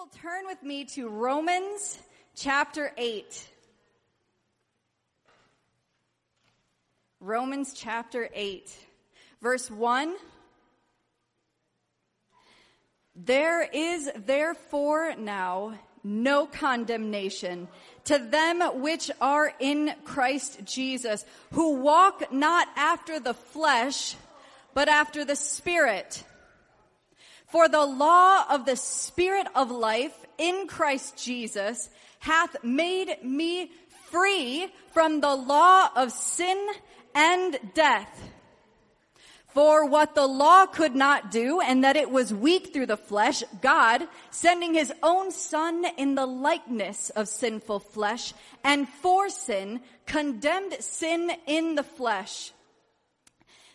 will turn with me to Romans chapter 8. Romans chapter 8, verse 1. There is therefore now no condemnation to them which are in Christ Jesus, who walk not after the flesh, but after the Spirit. For the law of the Spirit of life in Christ Jesus hath made me free from the law of sin and death. For what the law could not do, and that it was weak through the flesh, God, sending his own son in the likeness of sinful flesh, and for sin, condemned sin in the flesh,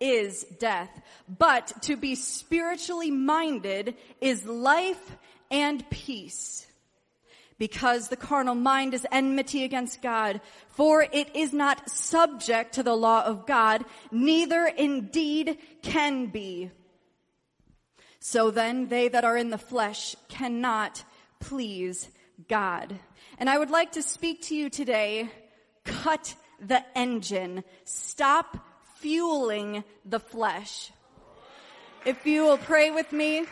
is death, but to be spiritually minded is life and peace because the carnal mind is enmity against God, for it is not subject to the law of God, neither indeed can be. So then they that are in the flesh cannot please God. And I would like to speak to you today, cut the engine. Stop fueling the flesh. If you will pray with me.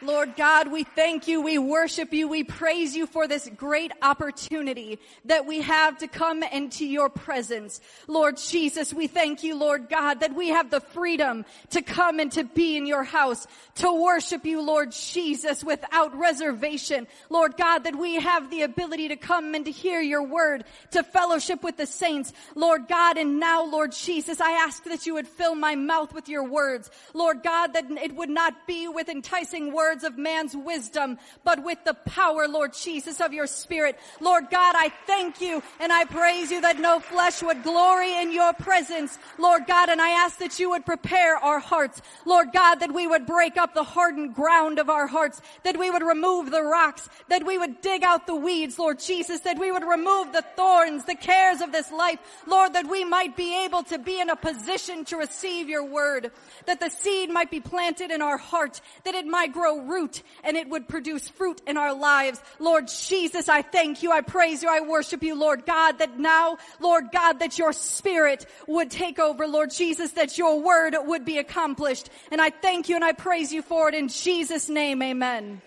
Lord God, we thank you, we worship you, we praise you for this great opportunity that we have to come into your presence. Lord Jesus, we thank you, Lord God, that we have the freedom to come and to be in your house, to worship you, Lord Jesus, without reservation. Lord God, that we have the ability to come and to hear your word, to fellowship with the saints. Lord God, and now, Lord Jesus, I ask that you would fill my mouth with your words. Lord God, that it would not be with enticing words words of man's wisdom, but with the power, Lord Jesus, of your spirit. Lord God, I thank you and I praise you that no flesh would glory in your presence, Lord God, and I ask that you would prepare our hearts, Lord God, that we would break up the hardened ground of our hearts, that we would remove the rocks, that we would dig out the weeds, Lord Jesus, that we would remove the thorns, the cares of this life, Lord, that we might be able to be in a position to receive your word, that the seed might be planted in our heart, that it might grow root and it would produce fruit in our lives. Lord Jesus, I thank you. I praise you. I worship you, Lord God, that now, Lord God, that your spirit would take over, Lord Jesus, that your word would be accomplished. And I thank you and I praise you for it in Jesus name. Amen.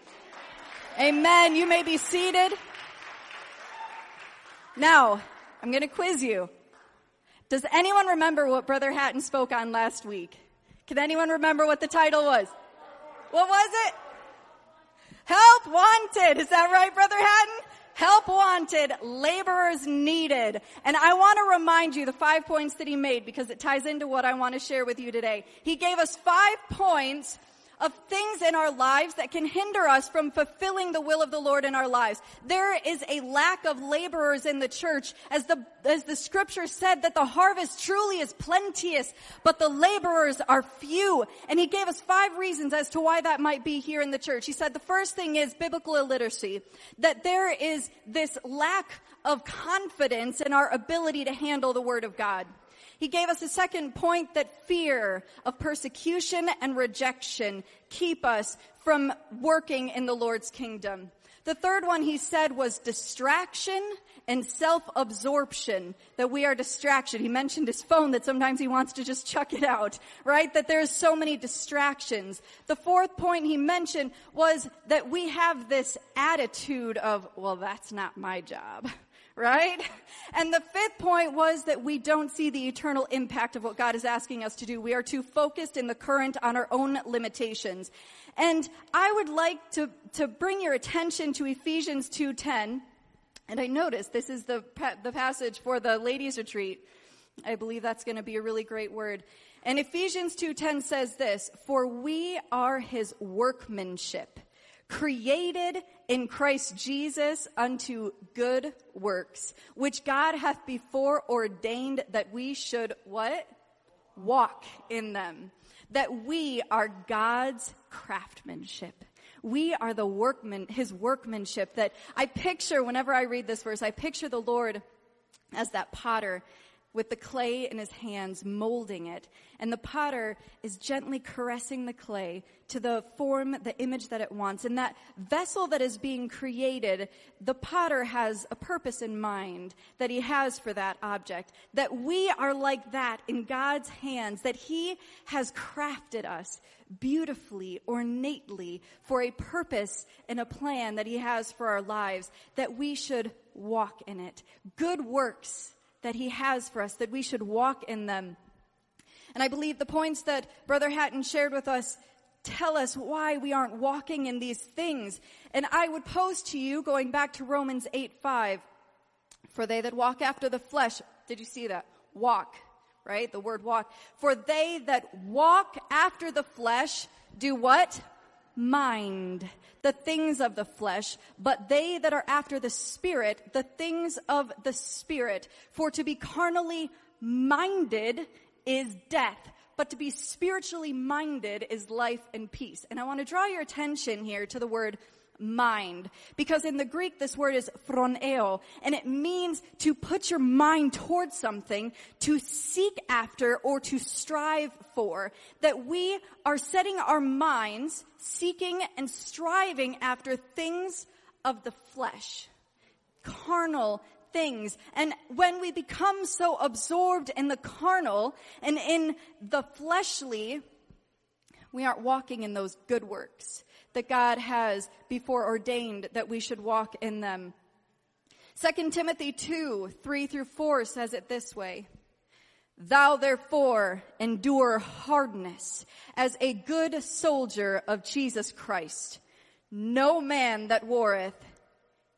Amen. You may be seated. Now, I'm going to quiz you. Does anyone remember what Brother Hatton spoke on last week? Can anyone remember what the title was? What was it? Help wanted. Is that right, Brother Hatton? Help wanted, laborers needed. And I want to remind you the five points that he made because it ties into what I want to share with you today. He gave us five points of things in our lives that can hinder us from fulfilling the will of the Lord in our lives. There is a lack of laborers in the church as the, as the scripture said that the harvest truly is plenteous, but the laborers are few. And he gave us five reasons as to why that might be here in the church. He said the first thing is biblical illiteracy, that there is this lack of confidence in our ability to handle the word of God. He gave us a second point that fear of persecution and rejection keep us from working in the Lord's kingdom. The third one he said was distraction and self-absorption, that we are distraction. He mentioned his phone that sometimes he wants to just chuck it out, right? That there's so many distractions. The fourth point he mentioned was that we have this attitude of, well, that's not my job right? And the fifth point was that we don't see the eternal impact of what God is asking us to do. We are too focused in the current on our own limitations. And I would like to, to bring your attention to Ephesians 2.10. And I noticed this is the, the passage for the ladies retreat. I believe that's going to be a really great word. And Ephesians 2.10 says this, for we are his workmanship, created in Christ Jesus unto good works, which God hath before ordained that we should what? Walk in them. That we are God's craftsmanship. We are the workman, his workmanship that I picture whenever I read this verse, I picture the Lord as that potter with the clay in his hands, molding it. And the potter is gently caressing the clay to the form, the image that it wants. And that vessel that is being created, the potter has a purpose in mind that he has for that object. That we are like that in God's hands, that he has crafted us beautifully, ornately, for a purpose and a plan that he has for our lives, that we should walk in it. Good works that He has for us, that we should walk in them. And I believe the points that Brother Hatton shared with us tell us why we aren't walking in these things. And I would pose to you, going back to Romans 8 5, for they that walk after the flesh, did you see that? Walk, right? The word walk. For they that walk after the flesh do what? Mind the things of the flesh, but they that are after the spirit, the things of the spirit. For to be carnally minded is death, but to be spiritually minded is life and peace. And I want to draw your attention here to the word mind. Because in the Greek, this word is phroneo, and it means to put your mind towards something, to seek after, or to strive for. That we are setting our minds, seeking and striving after things of the flesh. Carnal things. And when we become so absorbed in the carnal and in the fleshly, we aren't walking in those good works that God has before ordained that we should walk in them. 2 Timothy 2, 3 through 4 says it this way. Thou therefore endure hardness as a good soldier of Jesus Christ. No man that warreth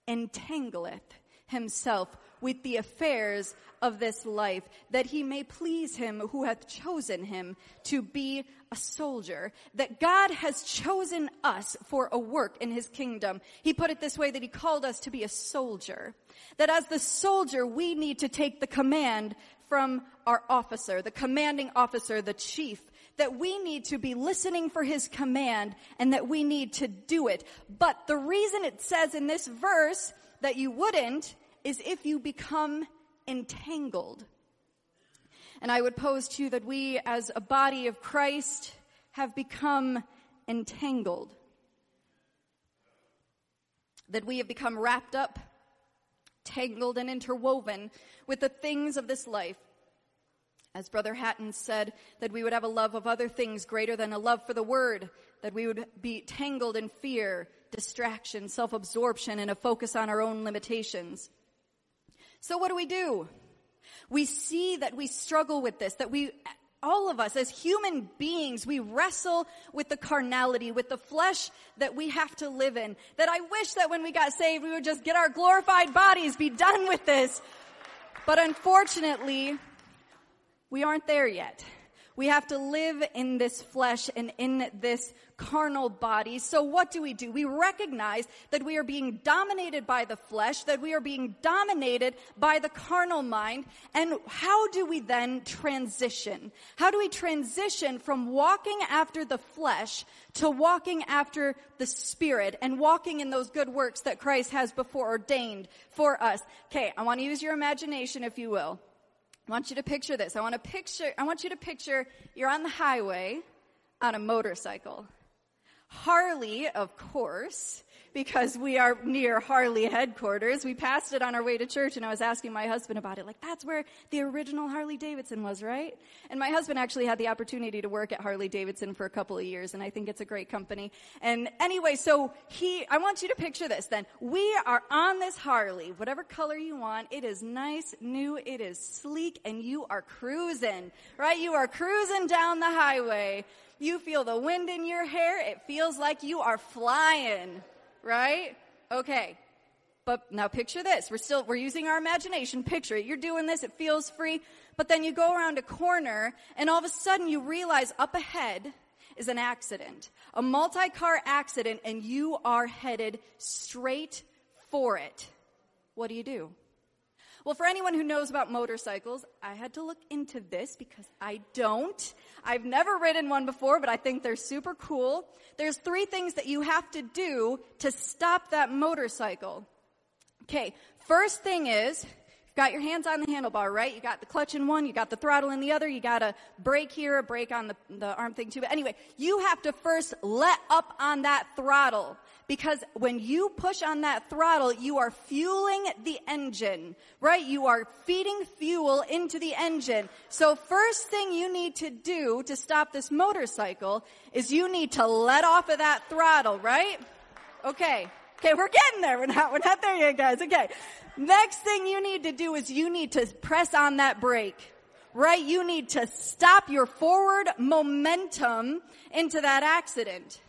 entangleth himself with the affairs of this life, that he may please him who hath chosen him to be a soldier, that God has chosen us for a work in his kingdom. He put it this way that he called us to be a soldier. That as the soldier, we need to take the command from our officer, the commanding officer, the chief, that we need to be listening for his command and that we need to do it. But the reason it says in this verse that you wouldn't is if you become entangled. And I would pose to you that we as a body of Christ have become entangled. That we have become wrapped up, tangled and interwoven with the things of this life. As Brother Hatton said, that we would have a love of other things greater than a love for the word, that we would be tangled in fear, distraction, self-absorption, and a focus on our own limitations. So what do we do? We see that we struggle with this, that we, all of us as human beings, we wrestle with the carnality, with the flesh that we have to live in. That I wish that when we got saved, we would just get our glorified bodies, be done with this. But unfortunately, we aren't there yet. We have to live in this flesh and in this carnal body. So what do we do? We recognize that we are being dominated by the flesh, that we are being dominated by the carnal mind. And how do we then transition? How do we transition from walking after the flesh to walking after the spirit and walking in those good works that Christ has before ordained for us? Okay, I want to use your imagination if you will. I want you to picture this. I want to picture, I want you to picture you're on the highway on a motorcycle. Harley, of course, because we are near Harley headquarters. We passed it on our way to church and I was asking my husband about it. Like, that's where the original Harley Davidson was, right? And my husband actually had the opportunity to work at Harley Davidson for a couple of years and I think it's a great company. And anyway, so he, I want you to picture this then. We are on this Harley, whatever color you want. It is nice, new, it is sleek, and you are cruising, right? You are cruising down the highway. You feel the wind in your hair. It feels like you are flying right? Okay. But now picture this. We're still, we're using our imagination. Picture it. You're doing this. It feels free. But then you go around a corner and all of a sudden you realize up ahead is an accident. A multi-car accident and you are headed straight for it. What do you do? Well, for anyone who knows about motorcycles, I had to look into this because I don't. I've never ridden one before, but I think they're super cool. There's three things that you have to do to stop that motorcycle. Okay, first thing is, got your hands on the handlebar, right? You got the clutch in one, you got the throttle in the other, you got a brake here, a brake on the, the arm thing too. But anyway, you have to first let up on that throttle because when you push on that throttle, you are fueling the engine, right? You are feeding fuel into the engine. So first thing you need to do to stop this motorcycle is you need to let off of that throttle, right? Okay. Okay, we're getting there. We're not, we're not there yet, guys. Okay. Next thing you need to do is you need to press on that brake right? You need to stop your forward momentum into that accident.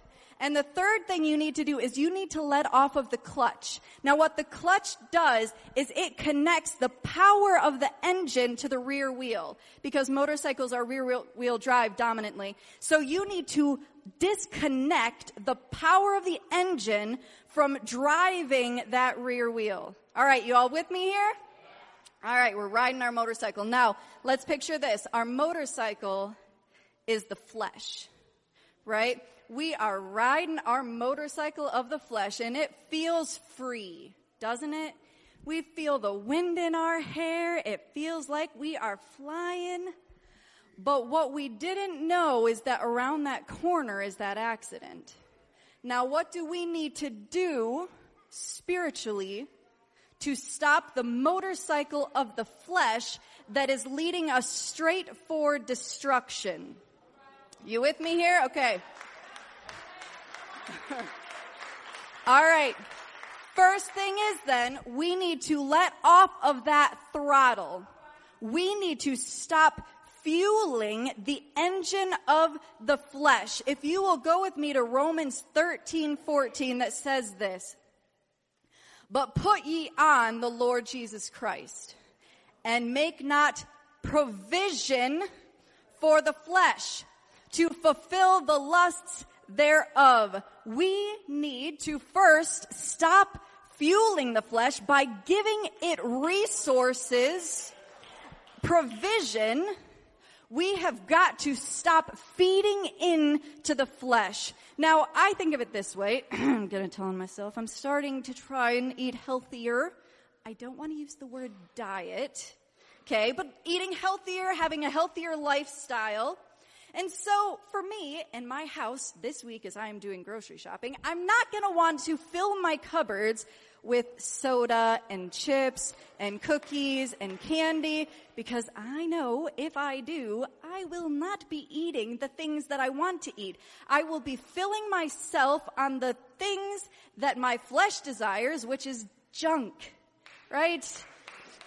And the third thing you need to do is you need to let off of the clutch. Now what the clutch does is it connects the power of the engine to the rear wheel because motorcycles are rear wheel, drive dominantly. So you need to disconnect the power of the engine from driving that rear wheel. All right, you all with me here? All right, we're riding our motorcycle. Now, let's picture this. Our motorcycle is the flesh, right? We are riding our motorcycle of the flesh and it feels free, doesn't it? We feel the wind in our hair. It feels like we are flying. But what we didn't know is that around that corner is that accident. Now, what do we need to do spiritually to stop the motorcycle of the flesh that is leading us straight for destruction? You with me here? Okay. All right. First thing is then, we need to let off of that throttle. We need to stop fueling the engine of the flesh. If you will go with me to Romans 13, 14 that says this. But put ye on the Lord Jesus Christ and make not provision for the flesh to fulfill the lusts thereof. We need to first stop fueling the flesh by giving it resources, provision. We have got to stop feeding into the flesh. Now, I think of it this way. I'm gonna tell myself I'm starting to try and eat healthier. I don't want to use the word diet. Okay, but eating healthier, having a healthier lifestyle. And so for me in my house this week as I am doing grocery shopping, I'm not going to want to fill my cupboards with soda and chips and cookies and candy because I know if I do, I will not be eating the things that I want to eat. I will be filling myself on the things that my flesh desires, which is junk, right?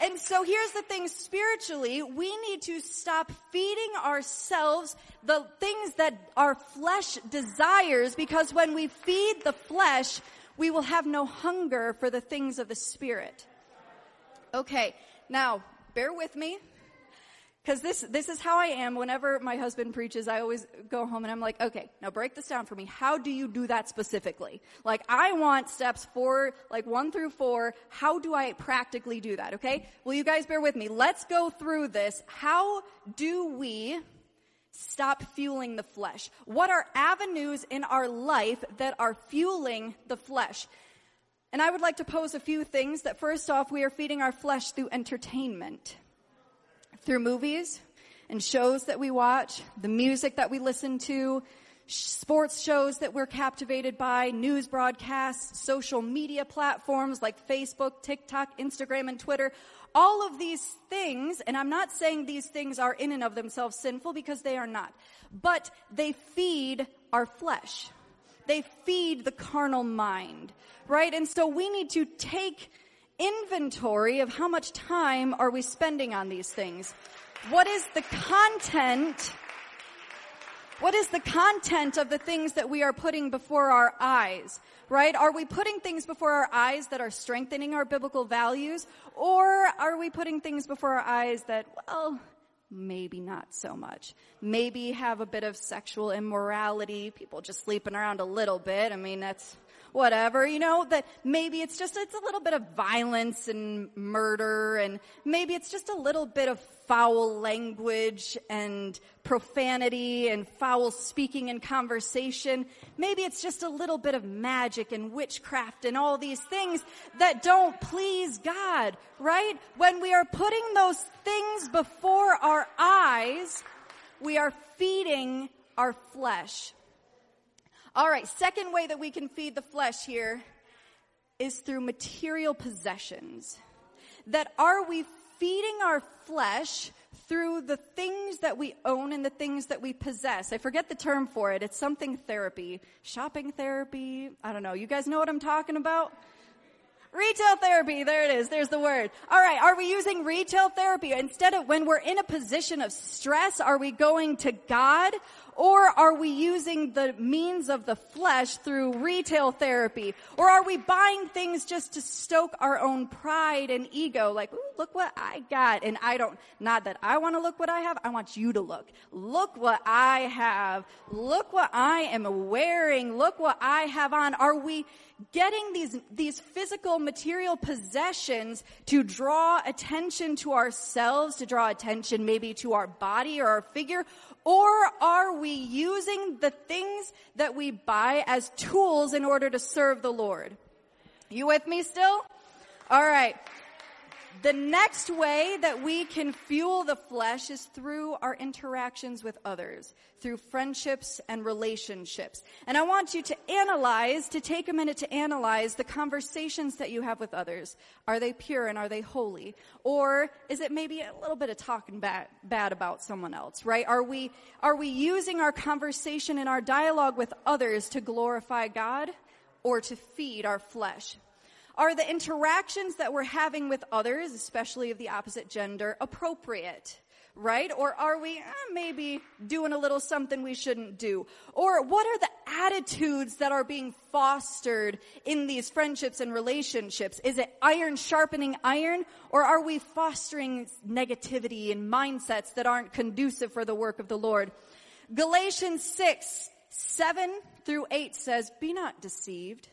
And so here's the thing spiritually, we need to stop feeding ourselves the things that our flesh desires because when we feed the flesh, we will have no hunger for the things of the spirit. Okay, now bear with me. Cause this, this is how I am whenever my husband preaches, I always go home and I'm like, okay, now break this down for me. How do you do that specifically? Like, I want steps four, like one through four. How do I practically do that? Okay? Will you guys bear with me? Let's go through this. How do we stop fueling the flesh? What are avenues in our life that are fueling the flesh? And I would like to pose a few things that first off, we are feeding our flesh through entertainment through movies and shows that we watch, the music that we listen to, sports shows that we're captivated by, news broadcasts, social media platforms like Facebook, TikTok, Instagram, and Twitter. All of these things, and I'm not saying these things are in and of themselves sinful because they are not, but they feed our flesh. They feed the carnal mind, right? And so we need to take inventory of how much time are we spending on these things. What is the content? What is the content of the things that we are putting before our eyes? Right? Are we putting things before our eyes that are strengthening our biblical values? Or are we putting things before our eyes that, well, maybe not so much. Maybe have a bit of sexual immorality, people just sleeping around a little bit. I mean, that's whatever, you know, that maybe it's just, it's a little bit of violence and murder and maybe it's just a little bit of foul language and profanity and foul speaking and conversation. Maybe it's just a little bit of magic and witchcraft and all these things that don't please God, right? When we are putting those things before our eyes, we are feeding our flesh. All right, second way that we can feed the flesh here is through material possessions. That are we feeding our flesh through the things that we own and the things that we possess. I forget the term for it. It's something therapy. Shopping therapy. I don't know. You guys know what I'm talking about? Retail therapy. There it is. There's the word. All right. Are we using retail therapy instead of when we're in a position of stress? Are we going to God or are we using the means of the flesh through retail therapy? Or are we buying things just to stoke our own pride and ego? Like, ooh, look what I got. And I don't, not that I want to look what I have. I want you to look. Look what I have. Look what I am wearing. Look what I have on. Are we getting these, these physical material possessions to draw attention to ourselves, to draw attention maybe to our body or our figure? Or are we using the things that we buy as tools in order to serve the Lord? You with me still? All right. The next way that we can fuel the flesh is through our interactions with others, through friendships and relationships. And I want you to analyze, to take a minute to analyze the conversations that you have with others. Are they pure and are they holy? Or is it maybe a little bit of talking bad, bad about someone else, right? Are we, are we using our conversation and our dialogue with others to glorify God or to feed our flesh? Are the interactions that we're having with others, especially of the opposite gender, appropriate? Right? Or are we eh, maybe doing a little something we shouldn't do? Or what are the attitudes that are being fostered in these friendships and relationships? Is it iron sharpening iron? Or are we fostering negativity and mindsets that aren't conducive for the work of the Lord? Galatians 6, 7 through 8 says, Be not deceived.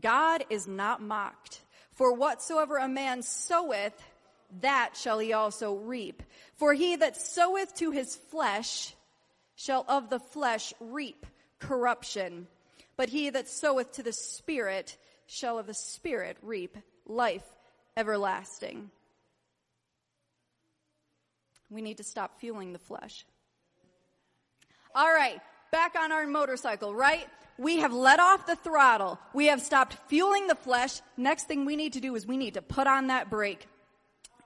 God is not mocked. For whatsoever a man soweth, that shall he also reap. For he that soweth to his flesh shall of the flesh reap corruption. But he that soweth to the Spirit shall of the Spirit reap life everlasting. We need to stop fueling the flesh. All right, back on our motorcycle, right? we have let off the throttle. We have stopped fueling the flesh. Next thing we need to do is we need to put on that brake.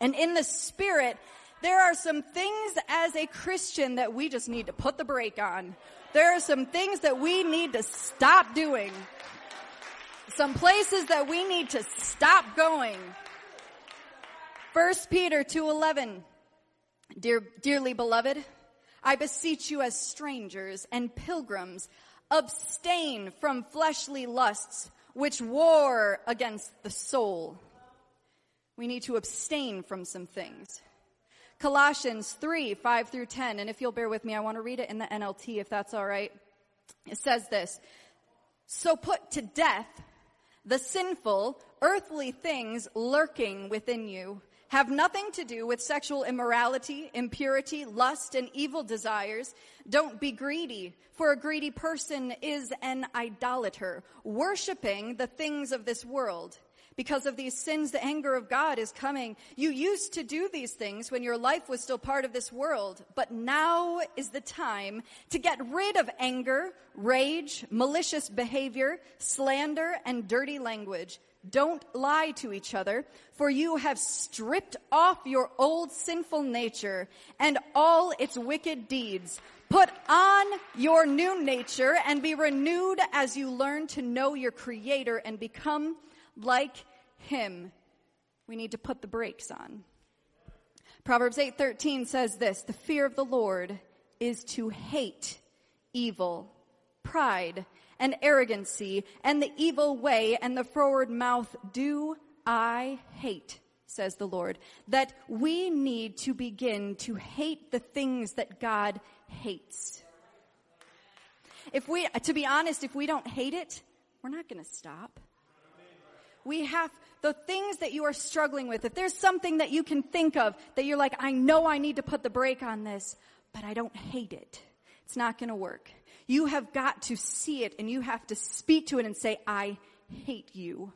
And in the spirit, there are some things as a Christian that we just need to put the brake on. There are some things that we need to stop doing. Some places that we need to stop going. First Peter 2:11 Dear dearly beloved, I beseech you as strangers and pilgrims Abstain from fleshly lusts which war against the soul. We need to abstain from some things. Colossians 3, 5 through 10. And if you'll bear with me, I want to read it in the NLT if that's all right. It says this. So put to death the sinful, earthly things lurking within you have nothing to do with sexual immorality, impurity, lust, and evil desires. Don't be greedy, for a greedy person is an idolater, worshiping the things of this world. Because of these sins, the anger of God is coming. You used to do these things when your life was still part of this world, but now is the time to get rid of anger, rage, malicious behavior, slander, and dirty language. Don't lie to each other, for you have stripped off your old sinful nature and all its wicked deeds. Put on your new nature and be renewed as you learn to know your creator and become like him. We need to put the brakes on. Proverbs 8:13 says this, the fear of the Lord is to hate evil, pride, and arrogancy and the evil way and the froward mouth do I hate, says the Lord, that we need to begin to hate the things that God hates. If we, to be honest, if we don't hate it, we're not going to stop. We have the things that you are struggling with. If there's something that you can think of that you're like, I know I need to put the brake on this, but I don't hate it. It's not going to work. You have got to see it and you have to speak to it and say, I hate you.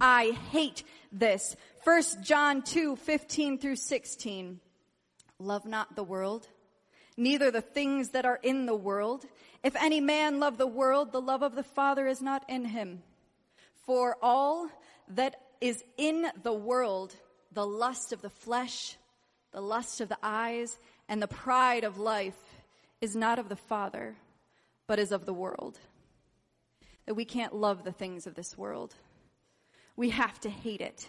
I hate this. First John 2, 15 through 16. Love not the world, neither the things that are in the world. If any man love the world, the love of the Father is not in him. For all that is in the world, the lust of the flesh, the lust of the eyes, and the pride of life is not of the Father, but is of the world. That we can't love the things of this world. We have to hate it.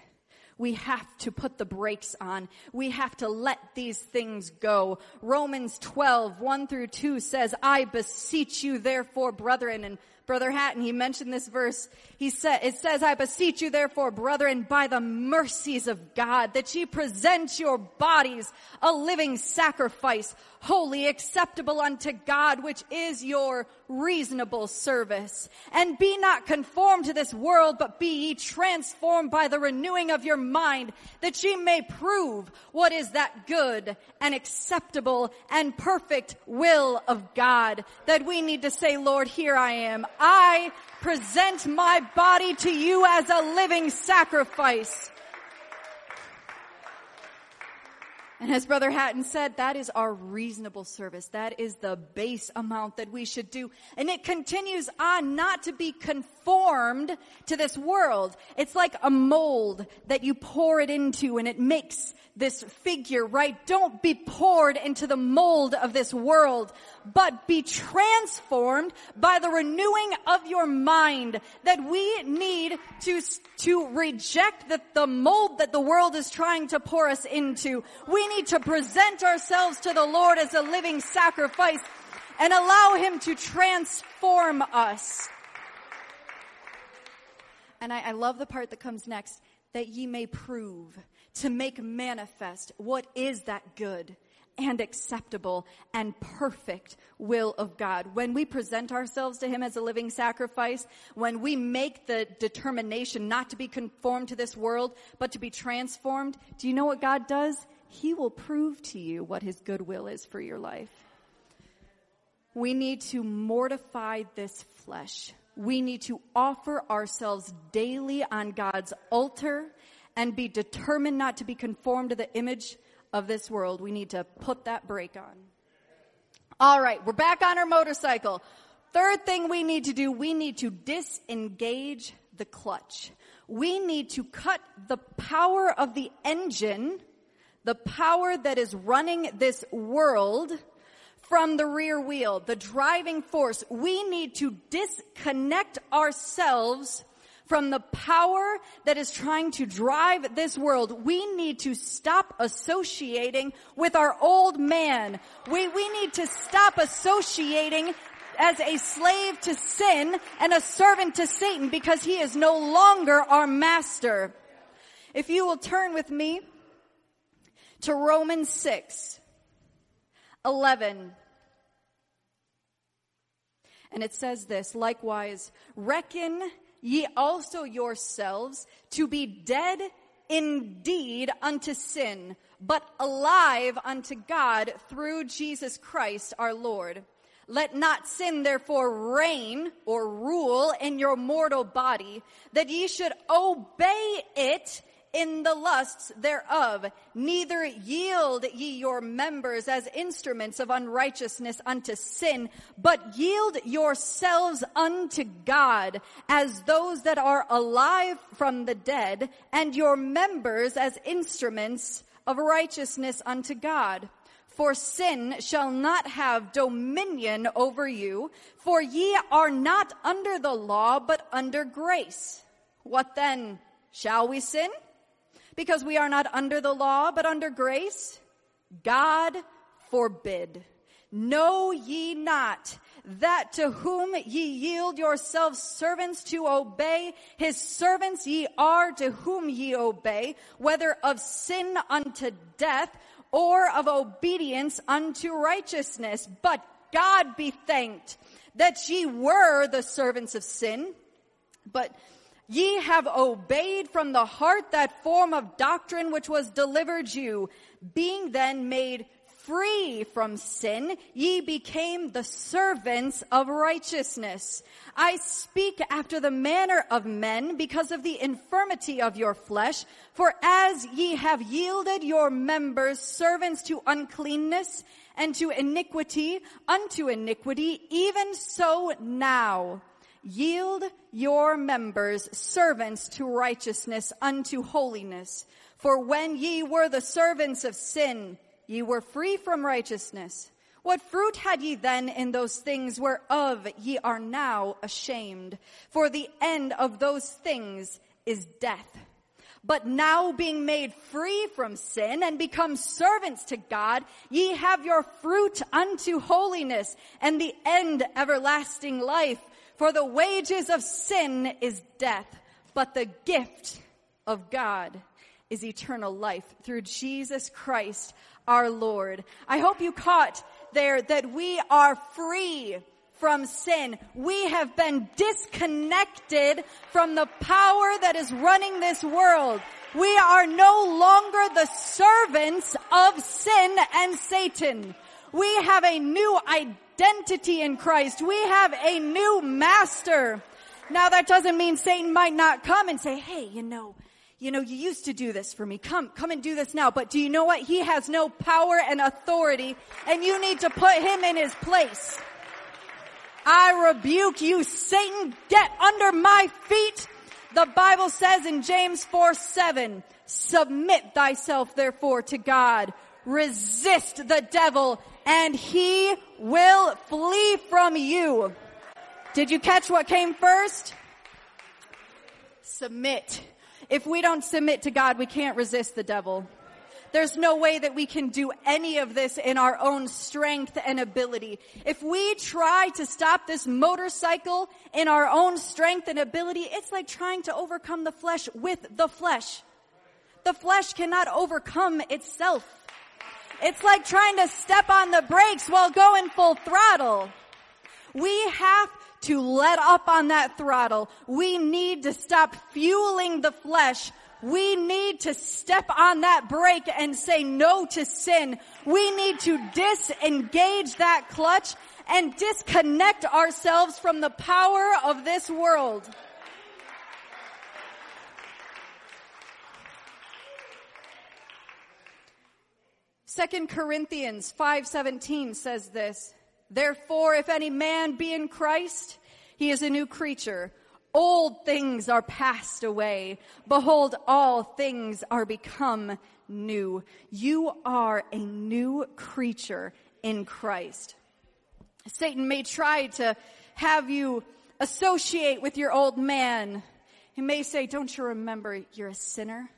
We have to put the brakes on. We have to let these things go. Romans 12, 1 through 2 says, I beseech you therefore, brethren, and Brother Hatton, he mentioned this verse. He said, it says, I beseech you therefore, brethren, by the mercies of God, that ye present your bodies a living sacrifice, holy, acceptable unto God, which is your reasonable service. And be not conformed to this world, but be ye transformed by the renewing of your mind, that ye may prove what is that good and acceptable and perfect will of God. That we need to say, Lord, here I am. I present my body to you as a living sacrifice. And as Brother Hatton said, that is our reasonable service. That is the base amount that we should do. And it continues on not to be conformed to this world. It's like a mold that you pour it into and it makes this figure, right? Don't be poured into the mold of this world, but be transformed by the renewing of your mind that we need to, to reject the, the mold that the world is trying to pour us into. We need to present ourselves to the Lord as a living sacrifice and allow Him to transform us. And I, I love the part that comes next, that ye may prove to make manifest what is that good and acceptable and perfect will of God. When we present ourselves to Him as a living sacrifice, when we make the determination not to be conformed to this world, but to be transformed, do you know what God does? He will prove to you what His good will is for your life. We need to mortify this flesh. We need to offer ourselves daily on God's altar and be determined not to be conformed to the image of this world, we need to put that brake on. All right, we're back on our motorcycle. Third thing we need to do, we need to disengage the clutch. We need to cut the power of the engine, the power that is running this world from the rear wheel, the driving force. We need to disconnect ourselves from the power that is trying to drive this world. We need to stop associating with our old man. We, we need to stop associating as a slave to sin and a servant to Satan because he is no longer our master. If you will turn with me to Romans 6, 11. And it says this, likewise, reckon ye also yourselves to be dead indeed unto sin, but alive unto God through Jesus Christ our Lord. Let not sin therefore reign or rule in your mortal body, that ye should obey it in the lusts thereof. Neither yield ye your members as instruments of unrighteousness unto sin, but yield yourselves unto God as those that are alive from the dead, and your members as instruments of righteousness unto God. For sin shall not have dominion over you, for ye are not under the law, but under grace. What then? Shall we sin? Because we are not under the law, but under grace? God forbid. Know ye not that to whom ye yield yourselves servants to obey, his servants ye are to whom ye obey, whether of sin unto death or of obedience unto righteousness. But God be thanked that ye were the servants of sin, but ye have obeyed from the heart that form of doctrine which was delivered you, being then made free from sin, ye became the servants of righteousness. I speak after the manner of men because of the infirmity of your flesh. For as ye have yielded your members servants to uncleanness and to iniquity unto iniquity, even so now yield your members servants to righteousness unto holiness. For when ye were the servants of sin, Ye were free from righteousness. What fruit had ye then in those things whereof ye are now ashamed? For the end of those things is death. But now being made free from sin and become servants to God, ye have your fruit unto holiness and the end everlasting life. For the wages of sin is death, but the gift of God is eternal life through Jesus Christ our Lord. I hope you caught there that we are free from sin. We have been disconnected from the power that is running this world. We are no longer the servants of sin and Satan. We have a new identity in Christ. We have a new master. Now that doesn't mean Satan might not come and say, hey, you know, you know, you used to do this for me. Come, come and do this now. But do you know what? He has no power and authority and you need to put him in his place. I rebuke you, Satan. Get under my feet. The Bible says in James 4, 7, submit thyself therefore to God. Resist the devil and he will flee from you. Did you catch what came first? Submit. If we don't submit to God, we can't resist the devil. There's no way that we can do any of this in our own strength and ability. If we try to stop this motorcycle in our own strength and ability, it's like trying to overcome the flesh with the flesh. The flesh cannot overcome itself. It's like trying to step on the brakes while going full throttle. We have to let up on that throttle. We need to stop fueling the flesh. We need to step on that brake and say no to sin. We need to disengage that clutch and disconnect ourselves from the power of this world. Second Corinthians 5:17 says this, Therefore, if any man be in Christ, he is a new creature. Old things are passed away. Behold, all things are become new. You are a new creature in Christ. Satan may try to have you associate with your old man. He may say, don't you remember you're a sinner?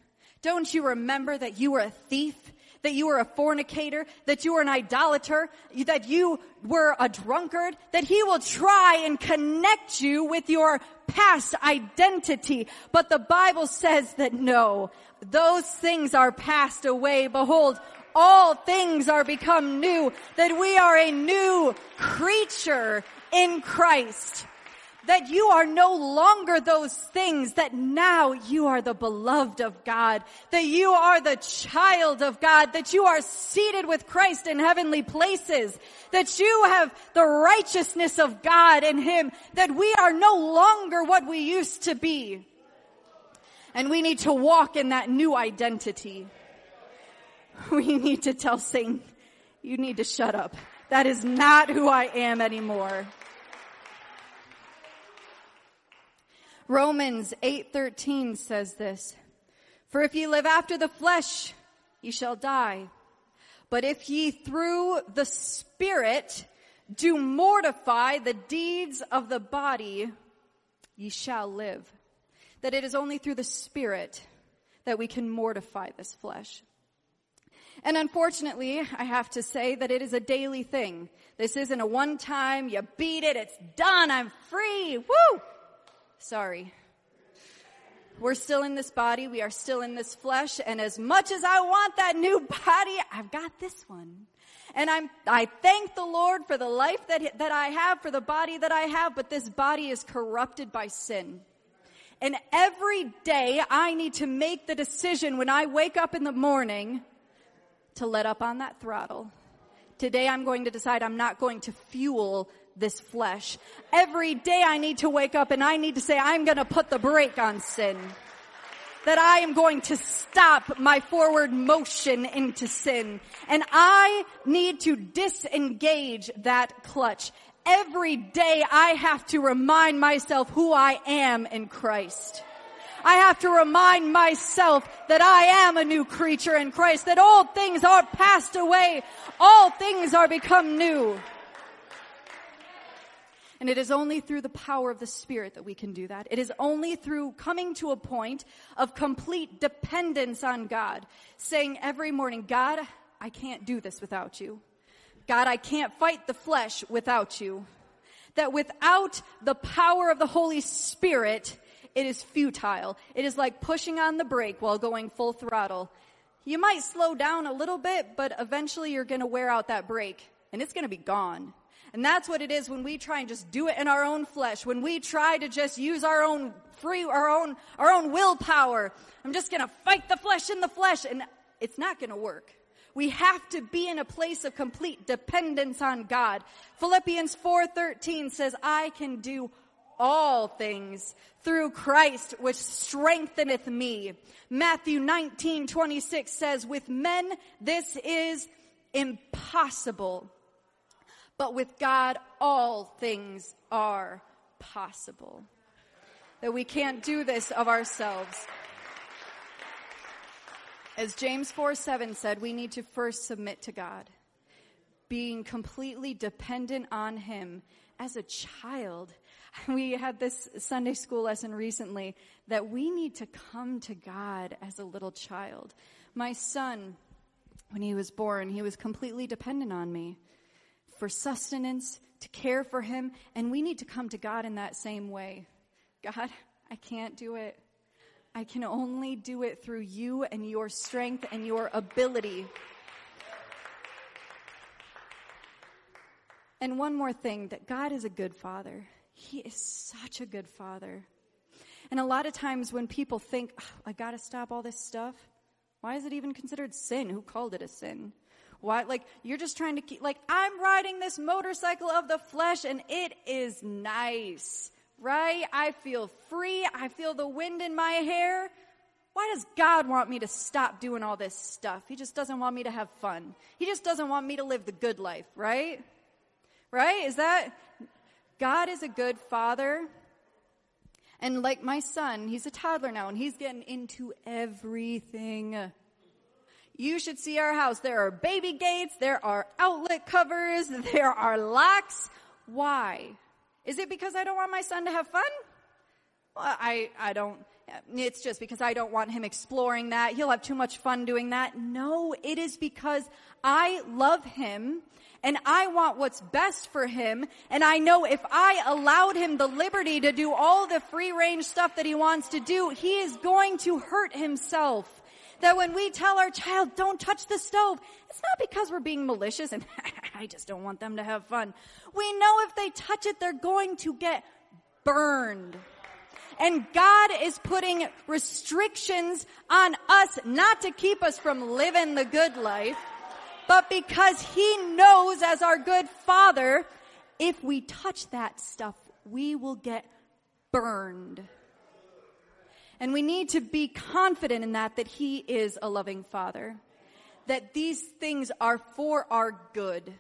Don't you remember that you were a thief? That you were a fornicator, that you were an idolater, that you were a drunkard, that he will try and connect you with your past identity. But the Bible says that no, those things are passed away. Behold, all things are become new, that we are a new creature in Christ that you are no longer those things, that now you are the beloved of God, that you are the child of God, that you are seated with Christ in heavenly places, that you have the righteousness of God in Him, that we are no longer what we used to be. And we need to walk in that new identity. We need to tell Satan, you need to shut up. That is not who I am anymore. Romans 8:13 says this, For if ye live after the flesh, ye shall die. But if ye through the Spirit do mortify the deeds of the body, ye shall live. That it is only through the Spirit that we can mortify this flesh. And unfortunately, I have to say that it is a daily thing. This isn't a one time, you beat it, it's done, I'm free, woo! Sorry. We're still in this body, we are still in this flesh, and as much as I want that new body, I've got this one. And I'm, I thank the Lord for the life that, that I have, for the body that I have, but this body is corrupted by sin. And every day I need to make the decision when I wake up in the morning to let up on that throttle. Today I'm going to decide I'm not going to fuel this flesh. Every day I need to wake up and I need to say I'm going to put the brake on sin. That I am going to stop my forward motion into sin. And I need to disengage that clutch. Every day I have to remind myself who I am in Christ. I have to remind myself that I am a new creature in Christ, that old things are passed away, all things are become new. And it is only through the power of the Spirit that we can do that. It is only through coming to a point of complete dependence on God, saying every morning, God, I can't do this without you. God, I can't fight the flesh without you. That without the power of the Holy Spirit, it is futile. It is like pushing on the brake while going full throttle. You might slow down a little bit, but eventually you're going to wear out that brake and it's going to be gone. And that's what it is when we try and just do it in our own flesh. When we try to just use our own free, our own, our own willpower. I'm just to fight the flesh in the flesh and it's not to work. We have to be in a place of complete dependence on God. Philippians 4:13 says, "I can do all things through Christ which strengtheneth me." Matthew 19:26 says, "With men this is impossible, but with God all things are possible." That we can't do this of ourselves. As James 4 7 said, we need to first submit to God, being completely dependent on Him as a child. We had this Sunday school lesson recently that we need to come to God as a little child. My son, when he was born, he was completely dependent on me for sustenance, to care for him, and we need to come to God in that same way. God, I can't do it. I can only do it through you and your strength and your ability. And one more thing that God is a good father. He is such a good father. And a lot of times when people think, oh, I gotta stop all this stuff, why is it even considered sin? Who called it a sin? Why, like, you're just trying to keep, like, I'm riding this motorcycle of the flesh and it is nice right? I feel free. I feel the wind in my hair. Why does God want me to stop doing all this stuff? He just doesn't want me to have fun. He just doesn't want me to live the good life, right? Right? Is that, God is a good father. And like my son, he's a toddler now and he's getting into everything. You should see our house. There are baby gates, there are outlet covers, there are locks. Why? Is it because I don't want my son to have fun? Well, I, I don't, it's just because I don't want him exploring that. He'll have too much fun doing that. No, it is because I love him and I want what's best for him. And I know if I allowed him the liberty to do all the free range stuff that he wants to do, he is going to hurt himself that when we tell our child, don't touch the stove, it's not because we're being malicious and I just don't want them to have fun. We know if they touch it, they're going to get burned. And God is putting restrictions on us not to keep us from living the good life, but because He knows as our good Father, if we touch that stuff, we will get burned. And we need to be confident in that, that He is a loving Father. That these things are for our good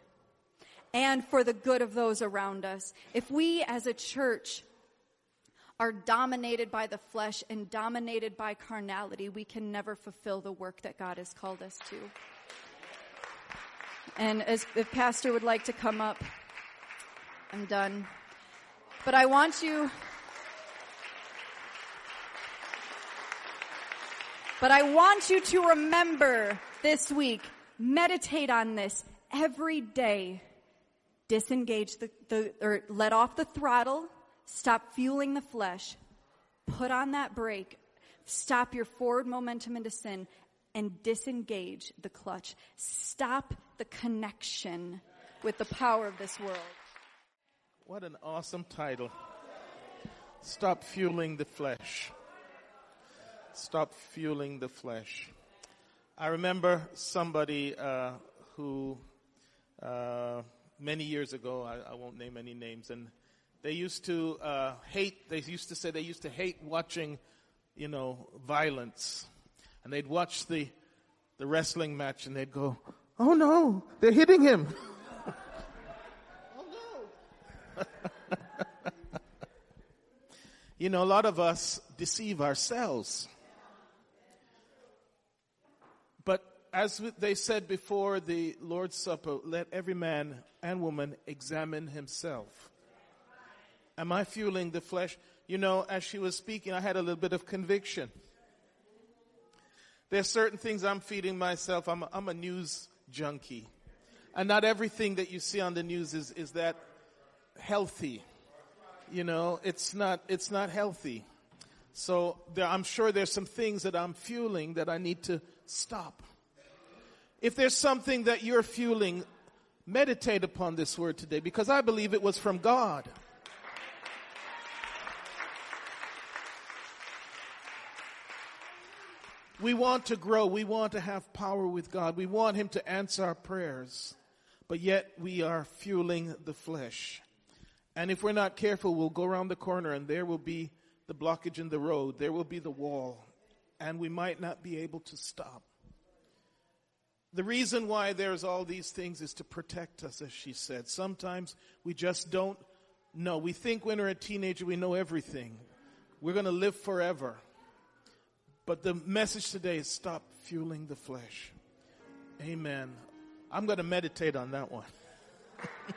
and for the good of those around us. If we as a church are dominated by the flesh and dominated by carnality, we can never fulfill the work that God has called us to. And as if Pastor would like to come up, I'm done. But I want you But I want you to remember this week Meditate on this every day. Disengage the, the or let off the throttle. Stop fueling the flesh. Put on that brake. Stop your forward momentum into sin and disengage the clutch. Stop the connection with the power of this world. What an awesome title. Stop fueling the flesh. Stop fueling the flesh. I remember somebody uh, who, uh, many years ago, I, I, won't name any names, and they used to uh, hate, they used to say they used to hate watching, you know, violence. And they'd watch the, the wrestling match and they'd go, oh no, they're hitting him. oh no. you know, a lot of us deceive ourselves. But as they said before the Lord's Supper, let every man and woman examine himself. Am I fueling the flesh? You know, as she was speaking, I had a little bit of conviction. There's certain things I'm feeding myself. I'm a, I'm a news junkie. And not everything that you see on the news is, is that healthy. You know, it's not, it's not healthy. So there, I'm sure there's some things that I'm fueling that I need to stop. If there's something that you're fueling, meditate upon this word today because I believe it was from God. We want to grow. We want to have power with God. We want Him to answer our prayers. But yet we are fueling the flesh. And if we're not careful, we'll go around the corner and there will be the blockage in the road. There will be the wall. And we might not be able to stop. The reason why there's all these things is to protect us, as she said. Sometimes we just don't know. We think when we're a teenager we know everything. We're going to live forever. But the message today is stop fueling the flesh. Amen. I'm going to meditate on that one.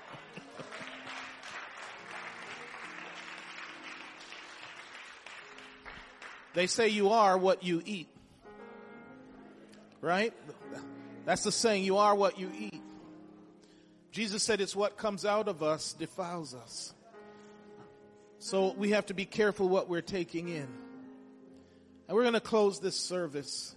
they say you are what you eat. Right? That's the saying, you are what you eat. Jesus said it's what comes out of us defiles us. So we have to be careful what we're taking in. And we're going to close this service.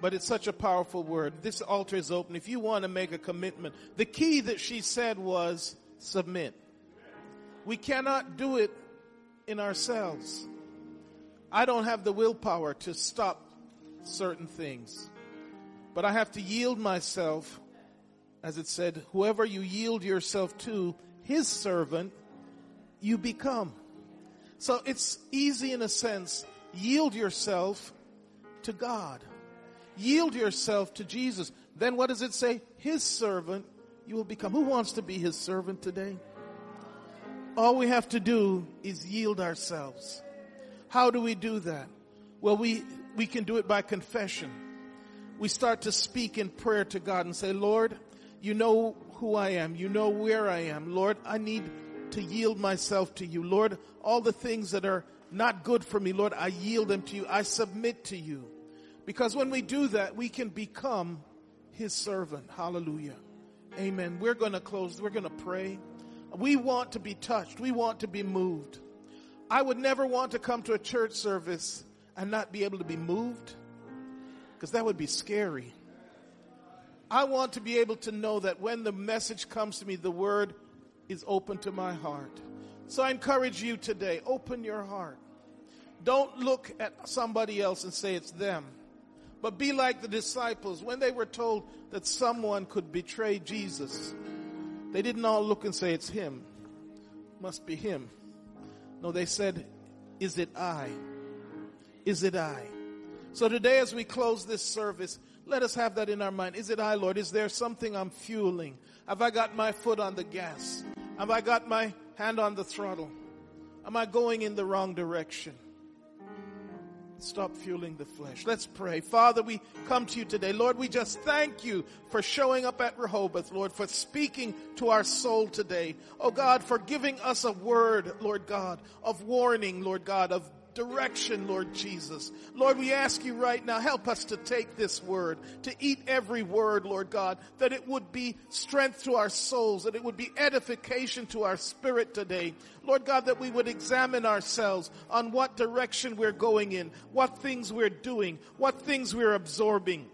But it's such a powerful word. This altar is open. If you want to make a commitment, the key that she said was submit. We cannot do it in ourselves. I don't have the willpower to stop certain things. But I have to yield myself, as it said, whoever you yield yourself to, his servant, you become. So it's easy in a sense. Yield yourself to God. Yield yourself to Jesus. Then what does it say? His servant you will become. Who wants to be his servant today? All we have to do is yield ourselves. How do we do that? Well, we, we can do it by confession we start to speak in prayer to God and say, Lord, you know who I am. You know where I am. Lord, I need to yield myself to you. Lord, all the things that are not good for me, Lord, I yield them to you. I submit to you. Because when we do that, we can become his servant. Hallelujah. Amen. We're going to close. We're going to pray. We want to be touched. We want to be moved. I would never want to come to a church service and not be able to be moved because that would be scary. I want to be able to know that when the message comes to me, the word is open to my heart. So I encourage you today, open your heart. Don't look at somebody else and say it's them. But be like the disciples. When they were told that someone could betray Jesus, they didn't all look and say it's him. Must be him. No, they said, is it I? Is it I? So today as we close this service, let us have that in our mind. Is it I, Lord? Is there something I'm fueling? Have I got my foot on the gas? Have I got my hand on the throttle? Am I going in the wrong direction? Stop fueling the flesh. Let's pray. Father, we come to you today. Lord, we just thank you for showing up at Rehoboth, Lord, for speaking to our soul today. Oh God, for giving us a word, Lord God, of warning, Lord God, of direction, Lord Jesus. Lord, we ask you right now, help us to take this word, to eat every word, Lord God, that it would be strength to our souls, that it would be edification to our spirit today. Lord God, that we would examine ourselves on what direction we're going in, what things we're doing, what things we're absorbing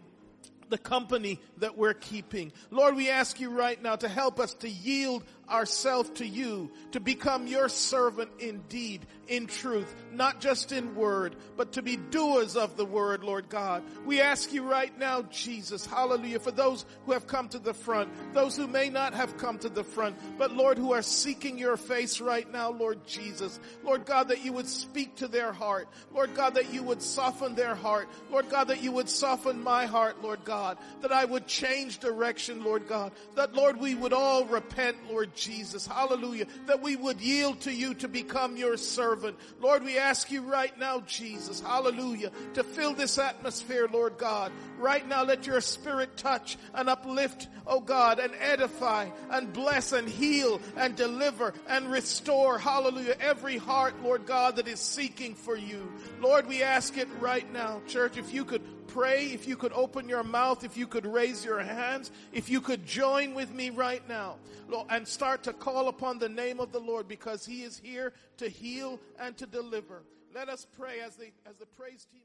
the company that we're keeping. Lord, we ask you right now to help us to yield ourselves to you, to become your servant indeed, in truth, not just in word, but to be doers of the word, Lord God. We ask you right now, Jesus, hallelujah, for those who have come to the front, those who may not have come to the front, but Lord, who are seeking your face right now, Lord Jesus. Lord God, that you would speak to their heart. Lord God, that you would soften their heart. Lord God, that you would soften my heart, Lord God, that I would change direction, Lord God, that Lord, we would all repent, Lord Jesus. Jesus, hallelujah. That we would yield to you to become your servant. Lord, we ask you right now, Jesus, hallelujah, to fill this atmosphere, Lord God. Right now, let your spirit touch and uplift, oh God, and edify and bless and heal and deliver and restore, hallelujah, every heart, Lord God, that is seeking for you. Lord, we ask it right now. Church, if you could pray, if you could open your mouth, if you could raise your hands, if you could join with me right now and start to call upon the name of the Lord because he is here to heal and to deliver. Let us pray as the, as the praise team